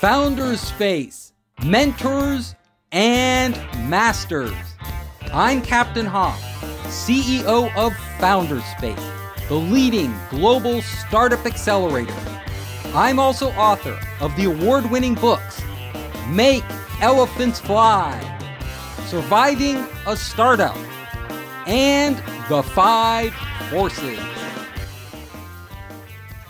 Founders Space, Mentors and Masters. I'm Captain Hoff, CEO of Founders Space, the leading global startup accelerator. I'm also author of the award winning books Make Elephants Fly, Surviving a Startup, and The Five Forces.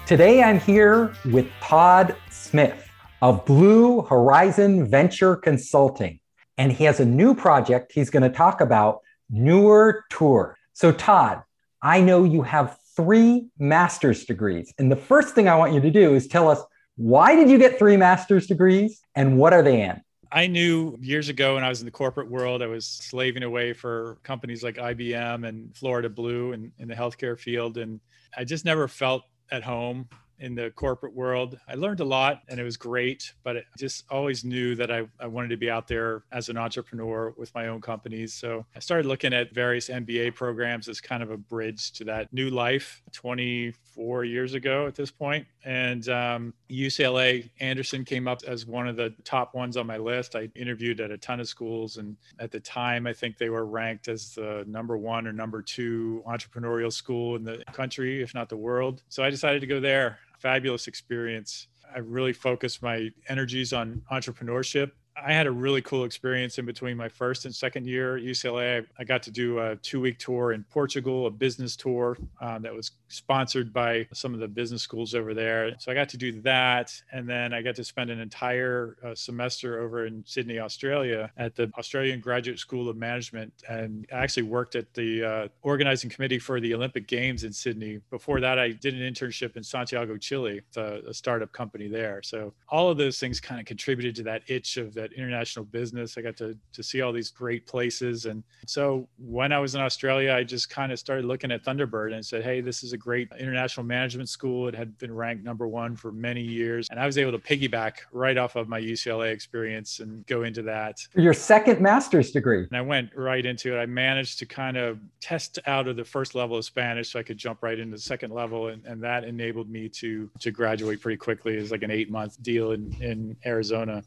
Today I'm here with Todd Smith of Blue Horizon Venture Consulting, and he has a new project he's going to talk about NeurTour. So, Todd, I know you have three master's degrees, and the first thing I want you to do is tell us why did you get three master's degrees and what are they in? I knew years ago when I was in the corporate world, I was slaving away for companies like IBM and Florida Blue and in the healthcare field. And I just never felt at home in the corporate world. I learned a lot and it was great, but I just always knew that I, I wanted to be out there as an entrepreneur with my own companies. So I started looking at various MBA programs as kind of a bridge to that new life 24 years ago at this point. And um, UCLA Anderson came up as one of the top ones on my list. I interviewed at a ton of schools. And at the time, I think they were ranked as the number one or number two entrepreneurial school in the country, if not the world. So I decided to go there fabulous experience. I really focused my energies on entrepreneurship I had a really cool experience in between my first and second year at UCLA. I got to do a two week tour in Portugal, a business tour um, that was sponsored by some of the business schools over there. So I got to do that. And then I got to spend an entire uh, semester over in Sydney, Australia at the Australian Graduate School of Management. And I actually worked at the uh, organizing committee for the Olympic Games in Sydney. Before that, I did an internship in Santiago, Chile, a, a startup company there. So all of those things kind of contributed to that itch of the at international business. I got to to see all these great places, and so when I was in Australia, I just kind of started looking at Thunderbird and said, "Hey, this is a great international management school. It had been ranked number one for many years, and I was able to piggyback right off of my UCLA experience and go into that." Your second master's degree. And I went right into it. I managed to kind of test out of the first level of Spanish, so I could jump right into the second level, and, and that enabled me to to graduate pretty quickly. It was like an eight month deal in in Arizona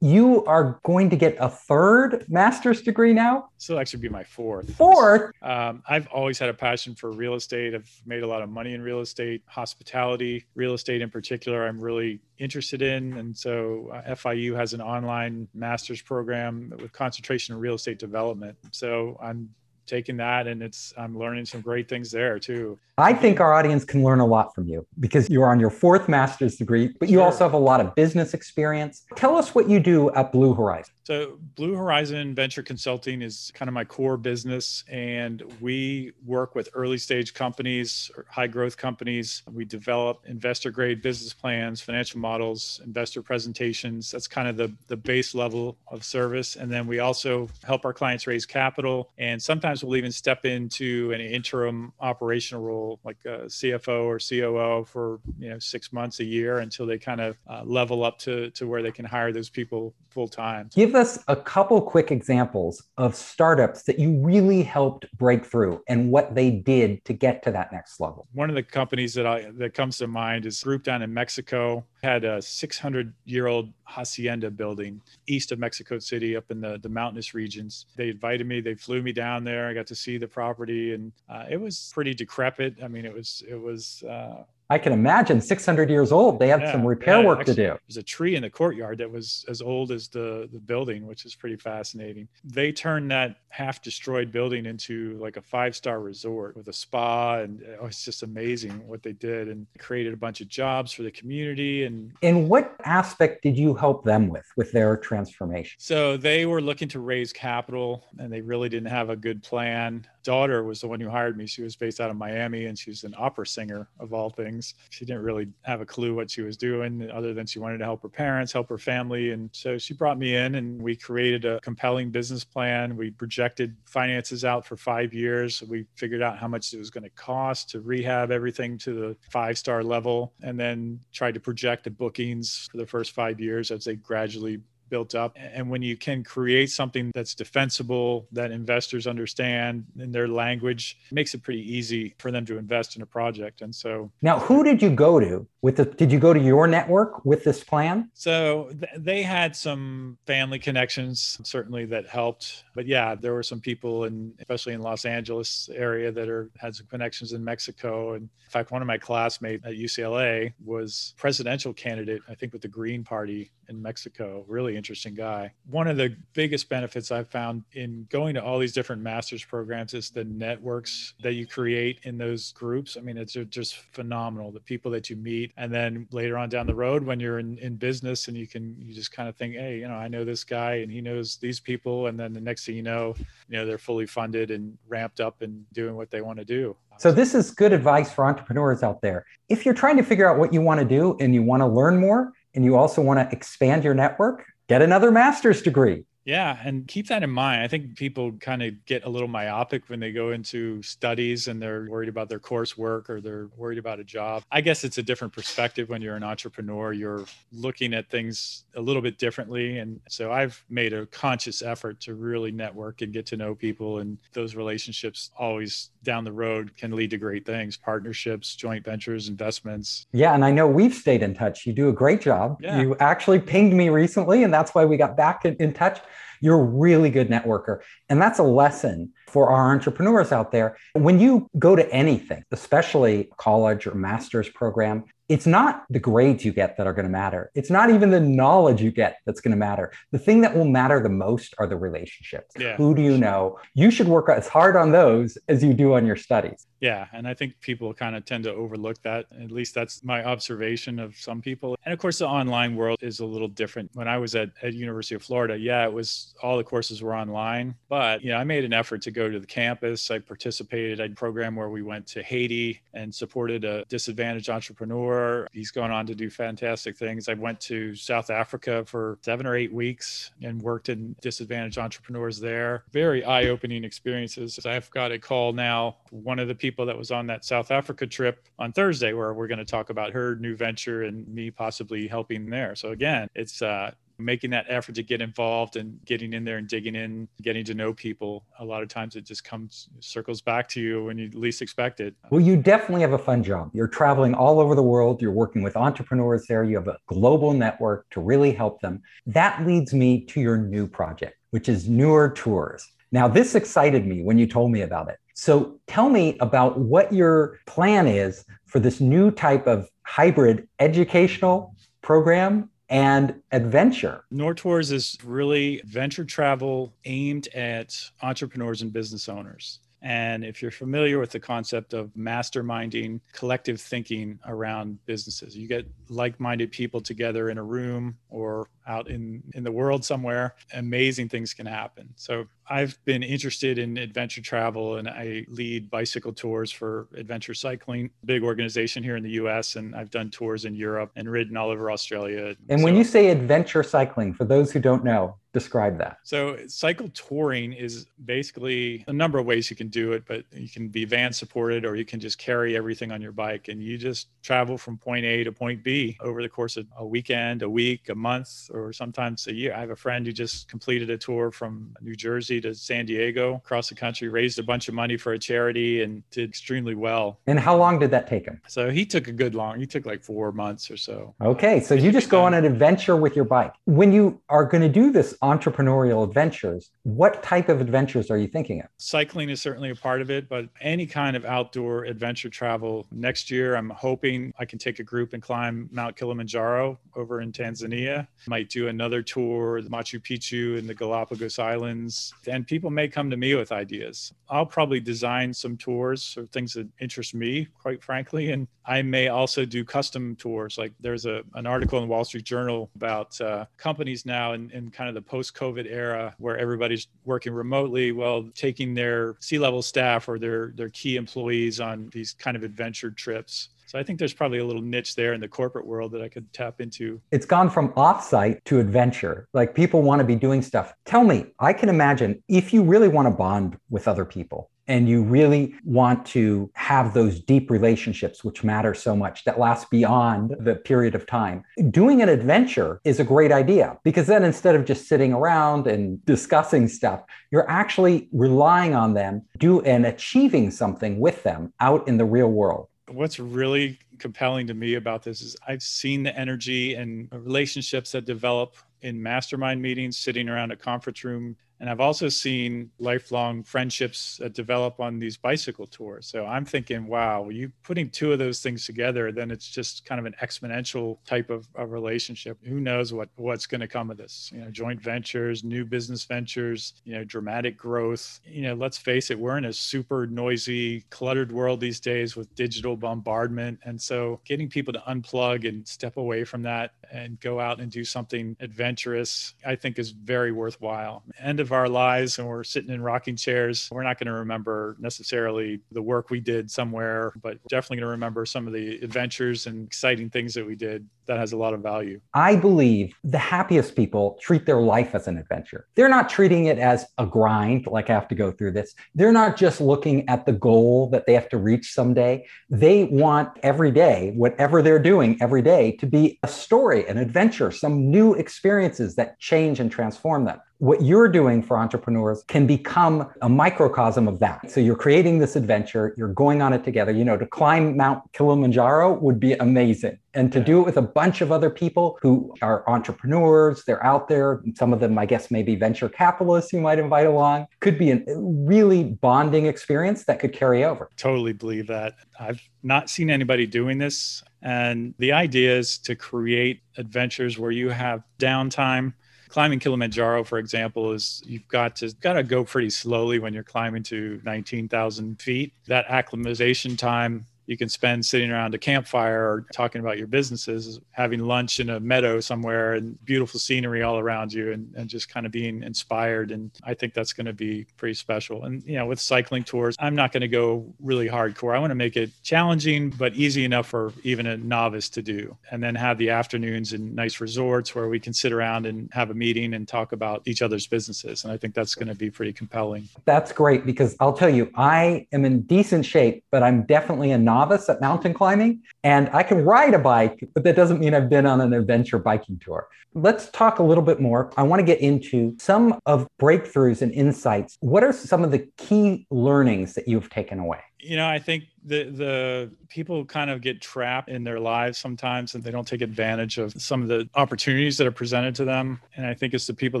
you are going to get a third master's degree now? So it'll actually be my fourth. Fourth? Um, I've always had a passion for real estate. I've made a lot of money in real estate, hospitality, real estate in particular. I'm really interested in. And so uh, FIU has an online master's program with concentration in real estate development. So I'm taking that and it's i'm learning some great things there too. I think our audience can learn a lot from you because you're on your fourth master's degree but you sure. also have a lot of business experience. Tell us what you do at blue horizon. So blue horizon venture consulting is kind of my core business and we work with early stage companies or high growth companies. We develop investor grade business plans financial models investor presentations. That's kind of the, the base level of service. And then we also help our clients raise capital and sometimes we'll even step into an interim operational role like a CFO or COO for you know six months a year until they kind of uh, level up to to where they can hire those people full time. Give us a couple quick examples of startups that you really helped break through and what they did to get to that next level. One of the companies that I that comes to mind is a group down in Mexico had a 600 year old hacienda building east of Mexico City up in the, the mountainous regions. They invited me, they flew me down there. I got to see the property and uh, it was pretty decrepit. I mean, it was, it was, uh, I can imagine 600 years old. They have yeah, some repair yeah, work actually, to do. There's a tree in the courtyard that was as old as the, the building, which is pretty fascinating. They turned that half destroyed building into like a five star resort with a spa. And oh, it's just amazing what they did and created a bunch of jobs for the community. And in what aspect did you help them with, with their transformation? So they were looking to raise capital and they really didn't have a good plan. Daughter was the one who hired me. She was based out of Miami and she's an opera singer of all things things. She didn't really have a clue what she was doing other than she wanted to help her parents, help her family. And so she brought me in and we created a compelling business plan. We projected finances out for five years. We figured out how much it was going to cost to rehab everything to the five star level and then tried to project the bookings for the first five years as they gradually built up. And when you can create something that's defensible, that investors understand in their language, it makes it pretty easy for them to invest in a project. And so now, who did you go to with the? Did you go to your network with this plan? So th- they had some family connections, certainly that helped. But yeah, there were some people, in, especially in Los Angeles area, that are had some connections in Mexico. And in fact, one of my classmates at UCLA was presidential candidate, I think, with the Green Party in Mexico. Really interesting guy. One of the biggest benefits I've found in going to all these different master's programs is the networks that you create in those groups. I mean, it's just phenomenal. The people that you meet, and then later on down the road, when you're in, in business and you can, you just kind of think, hey, you know, I know this guy and he knows these people. And then the next thing you know, you know, they're fully funded and ramped up and doing what they want to do. So, this is good advice for entrepreneurs out there. If you're trying to figure out what you want to do and you want to learn more, and you also want to expand your network, get another master's degree. Yeah, and keep that in mind. I think people kind of get a little myopic when they go into studies and they're worried about their coursework or they're worried about a job. I guess it's a different perspective when you're an entrepreneur. You're looking at things a little bit differently. And so I've made a conscious effort to really network and get to know people. And those relationships always down the road can lead to great things partnerships, joint ventures, investments. Yeah. And I know we've stayed in touch. You do a great job. Yeah. You actually pinged me recently, and that's why we got back in, in touch. You're a really good networker. And that's a lesson for our entrepreneurs out there. When you go to anything, especially college or master's program, it's not the grades you get that are going to matter. It's not even the knowledge you get that's going to matter. The thing that will matter the most are the relationships. Yeah. Who do you know? You should work as hard on those as you do on your studies. Yeah. And I think people kind of tend to overlook that. At least that's my observation of some people. And of course, the online world is a little different. When I was at, at University of Florida, yeah, it was all the courses were online. But, you know, I made an effort to go to the campus. I participated in a program where we went to Haiti and supported a disadvantaged entrepreneur. He's gone on to do fantastic things. I went to South Africa for seven or eight weeks and worked in disadvantaged entrepreneurs there. Very eye opening experiences. I've got a call now, one of the people that was on that South Africa trip on Thursday, where we're going to talk about her new venture and me possibly helping there. So, again, it's uh, making that effort to get involved and getting in there and digging in, getting to know people. A lot of times it just comes, circles back to you when you least expect it. Well, you definitely have a fun job. You're traveling all over the world. You're working with entrepreneurs there. You have a global network to really help them. That leads me to your new project, which is NeurTours. Now, this excited me when you told me about it. So tell me about what your plan is for this new type of hybrid educational program and adventure. NeurTours is really venture travel aimed at entrepreneurs and business owners. And if you're familiar with the concept of masterminding, collective thinking around businesses, you get like minded people together in a room or out in, in the world somewhere, amazing things can happen. So I've been interested in adventure travel and I lead bicycle tours for Adventure Cycling, big organization here in the US. And I've done tours in Europe and ridden all over Australia. And so, when you say adventure cycling, for those who don't know, describe that. So, cycle touring is basically a number of ways you can do it, but you can be van supported or you can just carry everything on your bike and you just travel from point A to point B over the course of a weekend, a week, a month, or sometimes a year. I have a friend who just completed a tour from New Jersey to San Diego across the country, raised a bunch of money for a charity, and did extremely well. And how long did that take him? So he took a good long. He took like four months or so. Okay, so you just go on an adventure with your bike. When you are going to do this entrepreneurial adventures, what type of adventures are you thinking of? Cycling is certainly a part of it, but any kind of outdoor adventure travel. Next year, I'm hoping I can take a group and climb Mount Kilimanjaro over in Tanzania. Might do another tour, Machu Picchu and the Galapagos Islands and people may come to me with ideas. I'll probably design some tours or things that interest me, quite frankly, and I may also do custom tours. Like there's a an article in the Wall Street Journal about uh, companies now and, in kind of the post-COVID era where everybody's working remotely, well, taking their C-level staff or their their key employees on these kind of adventure trips so I think there's probably a little niche there in the corporate world that I could tap into. It's gone from offsite to adventure. Like people want to be doing stuff. Tell me, I can imagine if you really want to bond with other people and you really want to have those deep relationships, which matter so much, that last beyond the period of time, doing an adventure is a great idea because then instead of just sitting around and discussing stuff, you're actually relying on them do and achieving something with them out in the real world. What's really compelling to me about this is I've seen the energy and relationships that develop in mastermind meetings, sitting around a conference room, and I've also seen lifelong friendships uh, develop on these bicycle tours. So I'm thinking, wow, you putting two of those things together, then it's just kind of an exponential type of, of relationship. Who knows what what's going to come of this? You know, joint ventures, new business ventures, you know, dramatic growth. You know, let's face it, we're in a super noisy, cluttered world these days with digital bombardment, and so getting people to unplug and step away from that and go out and do something adventurous, I think is very worthwhile. End of our lives and we're sitting in rocking chairs, we're not going to remember necessarily the work we did somewhere, but definitely going to remember some of the adventures and exciting things that we did that has a lot of value. I believe the happiest people treat their life as an adventure. They're not treating it as a grind, like I have to go through this. They're not just looking at the goal that they have to reach someday. They want every day, whatever they're doing every day, to be a story, an adventure, some new experiences that change and transform them what you're doing for entrepreneurs can become a microcosm of that. So you're creating this adventure, you're going on it together. You know, to climb Mount Kilimanjaro would be amazing. And to do it with a bunch of other people who are entrepreneurs, they're out there. Some of them, I guess, maybe venture capitalists you might invite along, could be a really bonding experience that could carry over. Totally believe that. I've not seen anybody doing this. And the idea is to create adventures where you have downtime climbing Kilimanjaro, for example, is you've got to got to go pretty slowly when you're climbing to 19,000 feet. That acclimatization time you can spend sitting around a campfire or talking about your businesses, having lunch in a meadow somewhere and beautiful scenery all around you and, and just kind of being inspired. And I think that's going to be pretty special. And, you know, with cycling tours, I'm not going to go really hardcore. I want to make it challenging, but easy enough for even a novice to do. And then have the afternoons in nice resorts where we can sit around and have a meeting and talk about each other's businesses. And I think that's going to be pretty compelling. That's great because I'll tell you, I am in decent shape, but I'm definitely a novice novice at mountain climbing and I can ride a bike, but that doesn't mean I've been on an adventure biking tour. Let's talk a little bit more. I want to get into some of breakthroughs and insights. What are some of the key learnings that you've taken away? You know, I think the the people kind of get trapped in their lives sometimes and they don't take advantage of some of the opportunities that are presented to them. And i think it's the people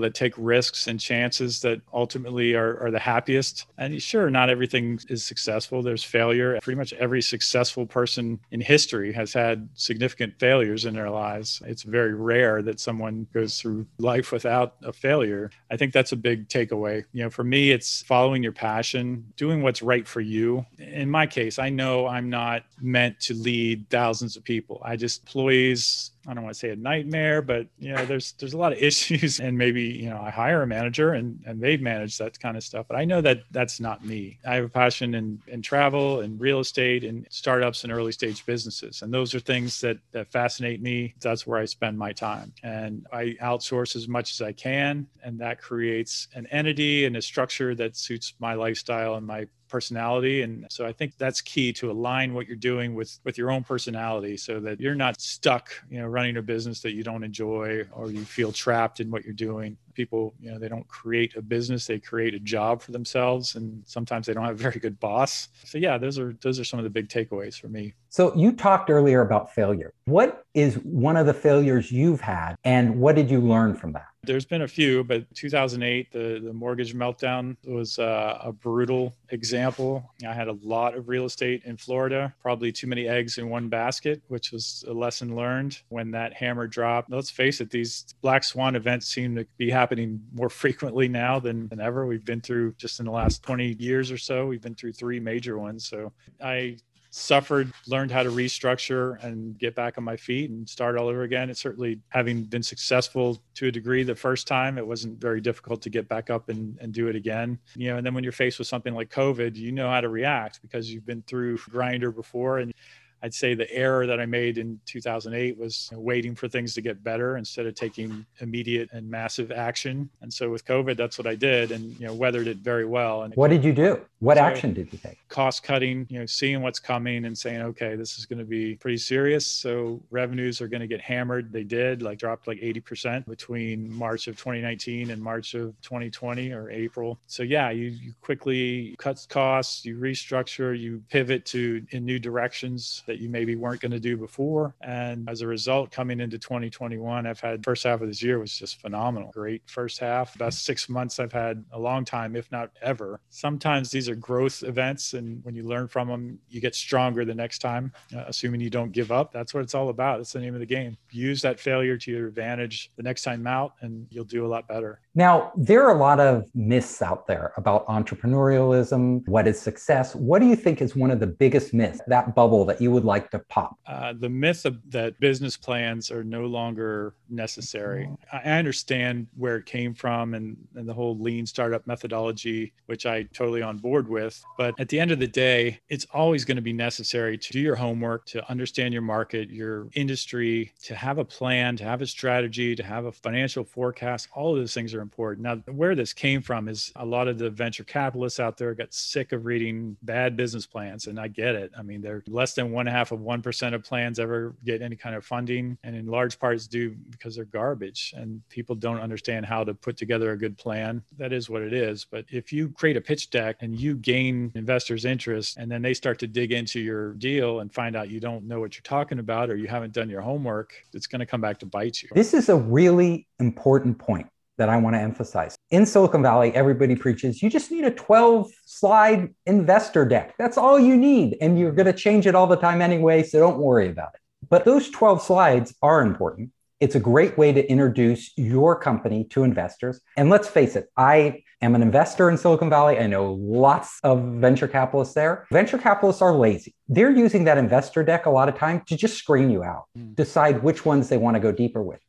that take risks and chances that ultimately are, are the happiest. And sure not everything is successful. There's failure. Pretty much every successful person in history has had significant failures in their lives. It's very rare that someone goes through life without a failure. I think that's a big takeaway. You know for me it's following your passion doing what's right for you in my case i know I'm not meant to lead thousands of people. I just employees I don't want to say a nightmare, but you know, there's there's a lot of issues, and maybe you know, I hire a manager and and they manage that kind of stuff. But I know that that's not me. I have a passion in in travel and real estate and startups and early stage businesses, and those are things that that fascinate me. That's where I spend my time, and I outsource as much as I can, and that creates an entity and a structure that suits my lifestyle and my personality and so i think that's key to align what you're doing with with your own personality so that you're not stuck you know running a business that you don't enjoy or you feel trapped in what you're doing people you know they don't create a business they create a job for themselves and sometimes they don't have a very good boss so yeah those are those are some of the big takeaways for me so you talked earlier about failure what is one of the failures you've had and what did you learn from that there's been a few, but 2008, the, the mortgage meltdown was uh, a brutal example. I had a lot of real estate in Florida, probably too many eggs in one basket, which was a lesson learned when that hammer dropped. Let's face it, these black swan events seem to be happening more frequently now than, than ever. We've been through just in the last 20 years or so, we've been through three major ones. So I suffered, learned how to restructure and get back on my feet and start all over again. It's certainly having been successful to a degree the first time, it wasn't very difficult to get back up and, and do it again. You know, and then when you're faced with something like COVID, you know how to react because you've been through grinder before and I'd say the error that I made in 2008 was waiting for things to get better instead of taking immediate and massive action. And so with COVID, that's what I did, and you know weathered it very well. And what did you do? What so action did you take? Cost cutting, you know, seeing what's coming and saying, okay, this is going to be pretty serious. So revenues are going to get hammered. They did, like dropped like 80% between March of 2019 and March of 2020 or April. So yeah, you, you quickly cut costs, you restructure, you pivot to in new directions that you maybe weren't going to do before. And as a result, coming into 2021, I've had first half of this year was just phenomenal. Great first half, best six months I've had a long time, if not ever. Sometimes these are growth events, and when you learn from them, you get stronger the next time, uh, assuming you don't give up. That's what it's all about. It's the name of the game. Use that failure to your advantage the next time out, and you'll do a lot better. Now, there are a lot of myths out there about entrepreneurialism. What is success? What do you think is one of the biggest myths, that bubble that you would like to pop? Uh, the myth of, that business plans are no longer necessary. I understand where it came from and, and the whole lean startup methodology, which I totally on board with. But at the end of the day, it's always going to be necessary to do your homework, to understand your market, your industry, to have a plan, to have a strategy, to have a financial forecast. All of those things are important. Now, where this came from is a lot of the venture capitalists out there got sick of reading bad business plans. And I get it. I mean, they're less than one half of 1% of plans ever get any kind of funding. And in large parts do because they're garbage and people don't understand how to put together a good plan. That is what it is. But if you create a pitch deck and you gain investors' interest and then they start to dig into your deal and find out you don't know what you're talking about or you haven't done your homework, it's going to come back to bite you. This is a really important point that I want to emphasize. In Silicon Valley, everybody preaches you just need a 12 slide investor deck. That's all you need. And you're going to change it all the time anyway. So don't worry about it. But those 12 slides are important. It's a great way to introduce your company to investors. And let's face it, I am an investor in Silicon Valley. I know lots of venture capitalists there. Venture capitalists are lazy. They're using that investor deck a lot of time to just screen you out, mm. decide which ones they want to go deeper with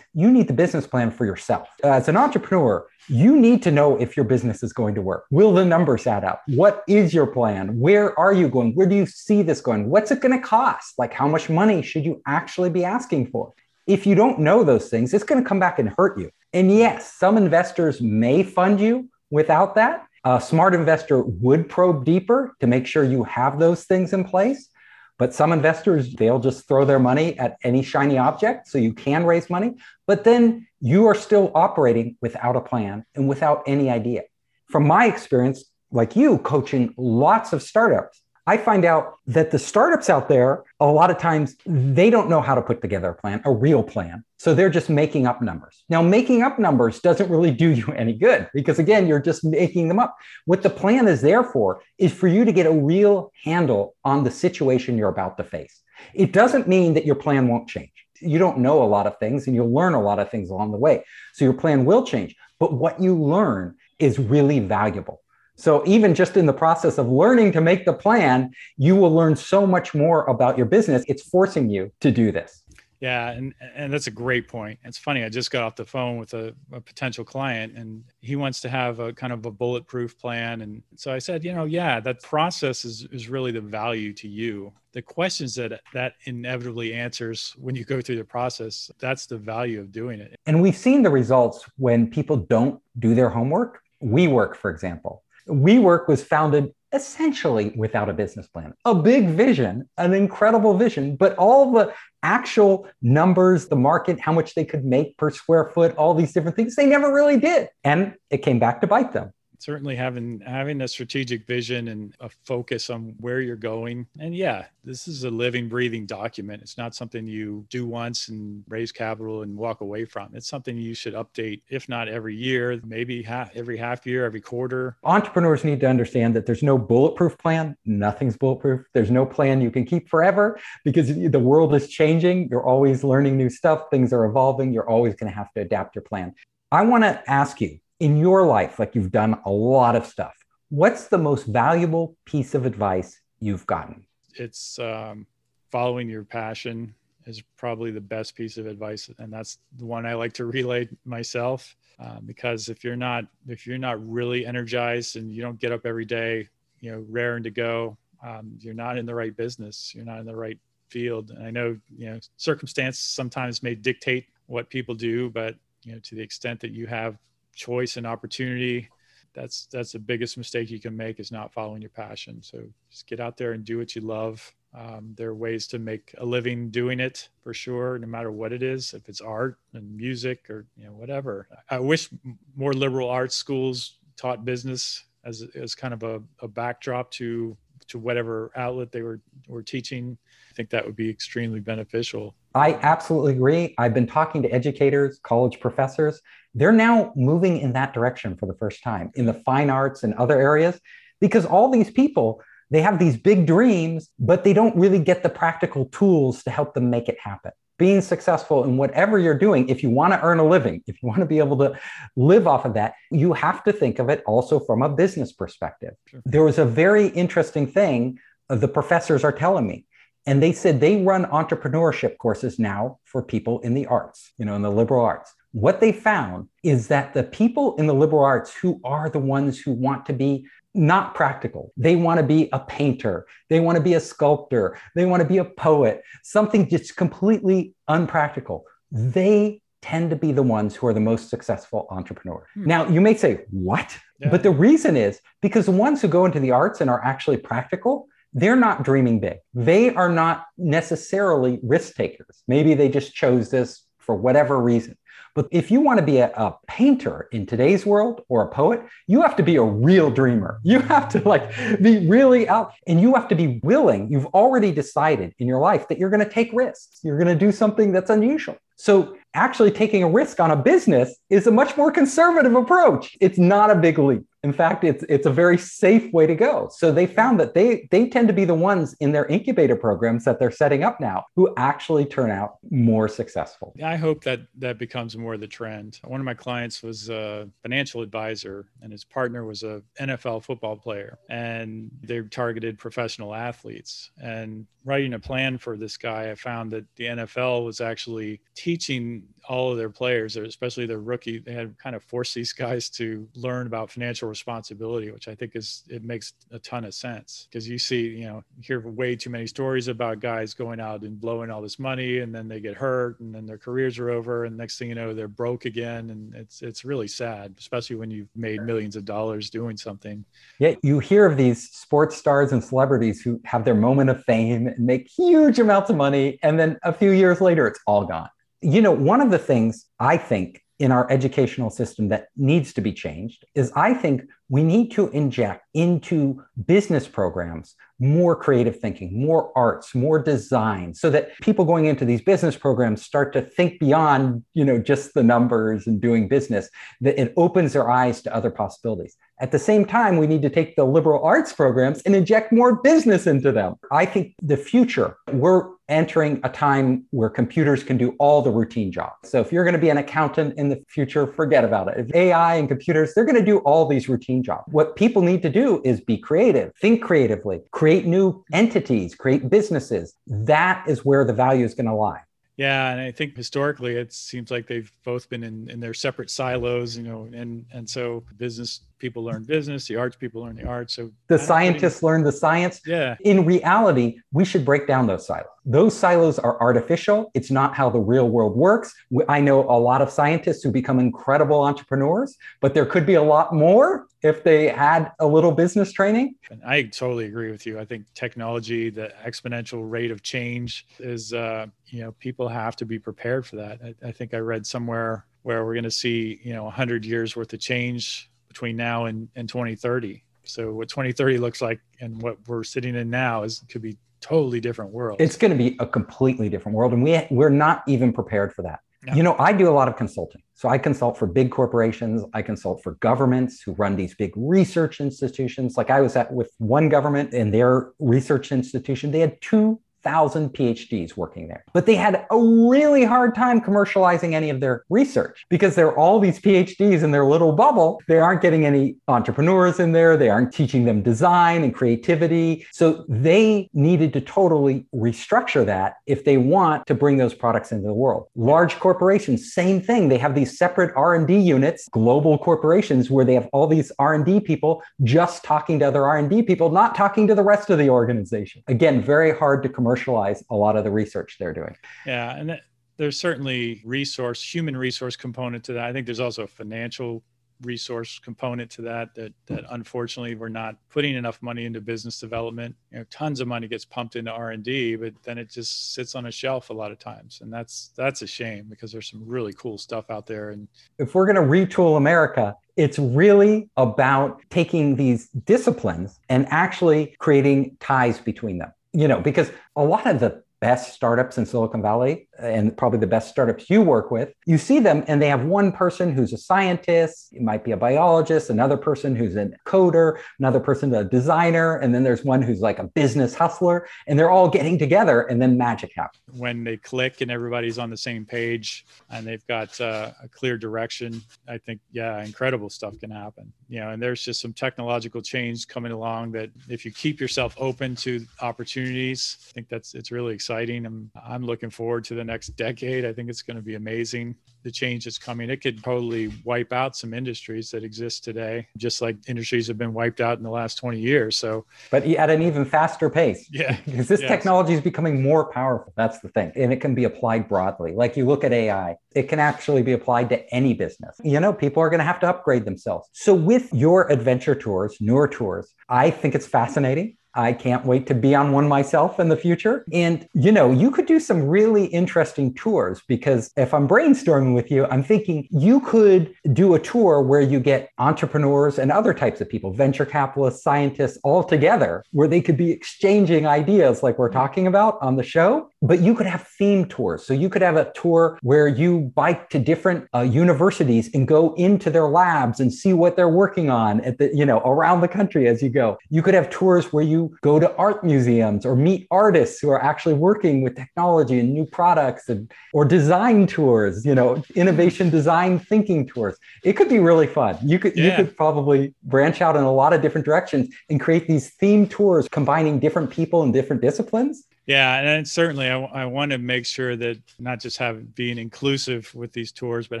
you need the business plan for yourself. As an entrepreneur, you need to know if your business is going to work. Will the numbers add up? What is your plan? Where are you going? Where do you see this going? What's it going to cost? Like, how much money should you actually be asking for? If you don't know those things, it's going to come back and hurt you. And yes, some investors may fund you without that. A smart investor would probe deeper to make sure you have those things in place. But some investors, they'll just throw their money at any shiny object. So you can raise money, but then you are still operating without a plan and without any idea. From my experience, like you, coaching lots of startups, I find out that the startups out there, a lot of times, they don't know how to put together a plan, a real plan. So they're just making up numbers. Now, making up numbers doesn't really do you any good because, again, you're just making them up. What the plan is there for is for you to get a real handle on the situation you're about to face. It doesn't mean that your plan won't change. You don't know a lot of things and you'll learn a lot of things along the way. So your plan will change. But what you learn is really valuable. So even just in the process of learning to make the plan, you will learn so much more about your business. It's forcing you to do this. Yeah, and and that's a great point. It's funny. I just got off the phone with a, a, potential client, and he wants to have a kind of a bulletproof plan. And so I said, you know, yeah, that process is is really the value to you. The questions that that inevitably answers when you go through the process, that's the value of doing it. And we've seen the results when people don't do their homework. WeWork, for example, WeWork was founded essentially without a business plan, a big vision, an incredible vision, but all the actual numbers, the market, how much they could make per square foot, all these different things, they never really did. And it came back to bite them certainly having having a strategic vision and a focus on where you're going. And yeah this is a living breathing document. It's not something you do once and raise capital and walk away from. It's something you should update if not every year maybe half, every half year every quarter. Entrepreneurs need to understand that there's no bulletproof plan. Nothing's bulletproof. There's no plan you can keep forever because the world is changing. You're always learning new stuff. Things are evolving. You're always going to have to adapt your plan. I want to ask you in your life, like you've done a lot of stuff, what's the most valuable piece of advice you've gotten? It's um, following your passion is probably the best piece of advice, and that's the one I like to relay myself. Uh, because if you're not if you're not really energized and you don't get up every day, you know, raring to go, um, you're not in the right business. You're not in the right field. And I know, you know, circumstance sometimes may dictate what people do, but you know, to the extent that you have choice and opportunity, that's that's the biggest mistake you can make is not following your passion. So just get out there and do what you love. Um, there are ways to make a living doing it for sure, no matter what it is. If it's art and music or you know whatever. I wish more liberal arts schools taught business as as kind of a, a backdrop to to whatever outlet they were were teaching. I think that would be extremely beneficial. I absolutely agree. I've been talking to educators, college professors. They're now moving in that direction for the first time in the fine arts and other areas because all these people they have these big dreams, but they don't really get the practical tools to help them make it happen. Being successful in whatever you're doing, if you want to earn a living, if you want to be able to live off of that, you have to think of it also from a business perspective. Sure. There was a very interesting thing uh, the professors are telling me. And they said they run entrepreneurship courses now for people in the arts, you know, in the liberal arts. What they found is that the people in the liberal arts who are the ones who want to be not practical. They want to be a painter. They want to be a sculptor. They want to be a poet, something just completely unpractical. They tend to be the ones who are the most successful entrepreneurs. Hmm. Now, you may say, what? Yeah. But the reason is because the ones who go into the arts and are actually practical, they're not dreaming big. They are not necessarily risk takers. Maybe they just chose this for whatever reason. But if you want to be a, a, painter in today's world or a poet, you have to be a real dreamer. You have to like be really out and you have to be willing. You've already decided in your life that you're going to take risks. You're going to do something that's unusual. So actually taking a risk on a business is a much more conservative approach. It's not a big leap. In fact, it's it's a very safe way to go. So they found that they they tend to be the ones in their incubator programs that they're setting up now who actually turn out more successful. I hope that that becomes more the trend. One of my clients was a financial advisor and his partner was a NFL football player and they targeted professional athletes. And writing a plan for this guy, I found that the NFL was actually teaching all of their players, especially their rookie, they had kind of forced these guys to learn about financial responsibility, which I think is it makes a ton of sense. Because you see, you know, you hear way too many stories about guys going out and blowing all this money and then they get hurt and then their careers are over and next thing you know they're broke again and it's it's really sad, especially when you've made millions of dollars doing something. Yeah, you hear of these sports stars and celebrities who have their moment of fame and make huge amounts of money and then a few years later it's all gone you know, one of the things I think in our educational system that needs to be changed is I think we need to inject into business programs more creative thinking, more arts, more design, so that people going into these business programs start to think beyond, you know, just the numbers and doing business, that it opens their eyes to other possibilities. At the same time, we need to take the liberal arts programs and inject more business into them. I think the future, we're entering a time where computers can do all the routine jobs. So if you're going to be an accountant in the future, forget about it. If AI and computers, they're going to do all these routine jobs. What people need to do is be creative, think creatively, create new entities, create businesses. That is where the value is going to lie. Yeah, and I think historically it seems like they've both been in, in their separate silos, you know, and and so business people learn business, the arts people learn the arts. So the scientists learn the science. Yeah. In reality, we should break down those silos. Those silos are artificial. It's not how the real world works. I know a lot of scientists who become incredible entrepreneurs, but there could be a lot more if they had a little business training. And I totally agree with you. I think technology, the exponential rate of change is, uh, you know, people have to be prepared for that. I, I think I read somewhere where we're going to see, you know, 100 years worth of change between now and, and 2030. So what 2030 looks like and what we're sitting in now is could be totally different world. It's going to be a completely different world, and we we're not even prepared for that. No. You know, I do a lot of consulting. So I consult for big corporations. I consult for governments who run these big research institutions. Like I was at with one government and their research institution, they had two thousand PhDs working there. But they had a really hard time commercializing any of their research because there are all these PhDs in their little bubble. They aren't getting any entrepreneurs in there. They aren't teaching them design and creativity. So they needed to totally restructure that if they want to bring those products into the world. Large corporations, same thing. They have these separate R&D units, global corporations where they have all these R&D people just talking to other R&D people, not talking to the rest of the organization. Again, very hard to commercialize a lot of the research they're doing. Yeah, and that, there's certainly resource, human resource component to that. I think there's also a financial resource component to that that that unfortunately we're not putting enough money into business development you know tons of money gets pumped into r&d but then it just sits on a shelf a lot of times and that's that's a shame because there's some really cool stuff out there and if we're going to retool america it's really about taking these disciplines and actually creating ties between them you know because a lot of the best startups in Silicon Valley and probably the best startups you work with, you see them and they have one person who's a scientist, it might be a biologist, another person who's a coder, another person a designer, and then there's one who's like a business hustler, and they're all getting together and then magic happens. When they click and everybody's on the same page and they've got uh, a clear direction, I think yeah, incredible stuff can happen. You know, and there's just some technological change coming along that if you keep yourself open to opportunities, I think that's it's really exciting. I'm I'm looking forward to the next decade. I think it's going to be amazing the change that's coming. It could totally wipe out some industries that exist today, just like industries have been wiped out in the last 20 years. So, but at an even faster pace. Yeah. Because this yes. technology is becoming more powerful. That's the thing. And it can be applied broadly. Like you look at AI, it can actually be applied to any business. You know, people are going to have to upgrade themselves. So, with your adventure tours, NeurTours, I think it's fascinating. I can't wait to be on one myself in the future. And, you know, you could do some really interesting tours because if I'm brainstorming with you, I'm thinking you could do a tour where you get entrepreneurs and other types of people, venture capitalists, scientists all together, where they could be exchanging ideas like we're talking about on the show. But you could have theme tours. So you could have a tour where you bike to different uh, universities and go into their labs and see what they're working on at the, you know, around the country as you go. You could have tours where you go to art museums or meet artists who are actually working with technology and new products and, or design tours, you know, innovation design thinking tours. It could be really fun. You could, yeah. you could probably branch out in a lot of different directions and create these theme tours combining different people and different disciplines. Yeah, and certainly I, I want to make sure that not just have being inclusive with these tours, but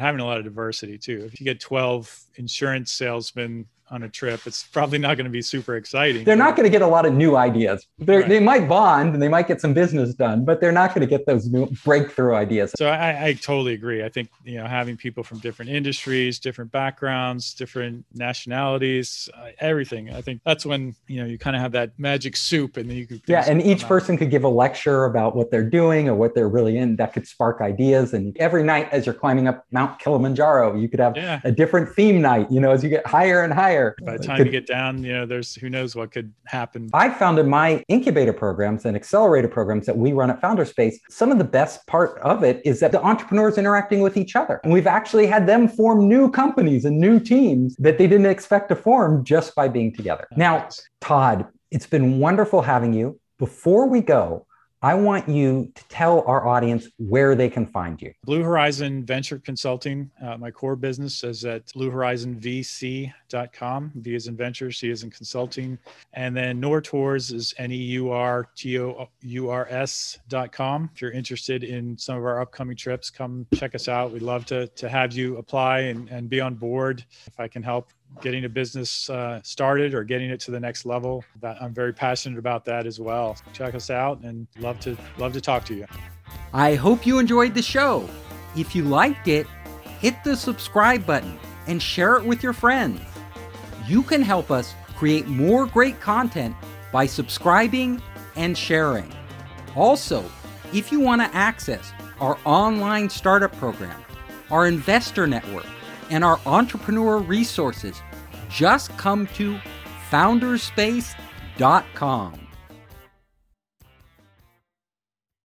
having a lot of diversity too. If you get 12 insurance salesmen on a trip, it's probably not going to be super exciting. They're not going to get a lot of new ideas. Right. They might bond and they might get some business done, but they're not going to get those new breakthrough ideas. So I, I totally agree. I think you know having people from different industries, different backgrounds, different nationalities, uh, everything. I think that's when you know you kind of have that magic soup, and then you could yeah, and each person could give a lecture about what they're doing or what they're really in. That could spark ideas. And every night as you're climbing up Mount Kilimanjaro, you could have yeah. a different theme night. You know, as you get higher and higher by the time could, you get down, you know, there's who knows what could happen. I found in my incubator programs and accelerator programs that we run at Founderspace, some of the best part of it is that the entrepreneurs interacting with each other. And we've actually had them form new companies and new teams that they didn't expect to form just by being together. Oh, now, Todd, it's been wonderful having you. Before we go, I want you to tell our audience where they can find you. Blue Horizon Venture Consulting. Uh, my core business is at bluehorizonvc.com. V is in venture, C is in consulting. And then NeurTours is N E U R T O U R S.com. If you're interested in some of our upcoming trips, come check us out. We'd love to, to have you apply and, and be on board. If I can help getting a business uh, started or getting it to the next level. That I'm very passionate about that as well. Check us out and love to love to talk to you. I hope you enjoyed the show. If you liked it, hit the subscribe button and share it with your friends. You can help us create more great content by subscribing and sharing. Also, if you want to access our online startup program, our investor network, and our entrepreneur resources, just come to founderspace.com.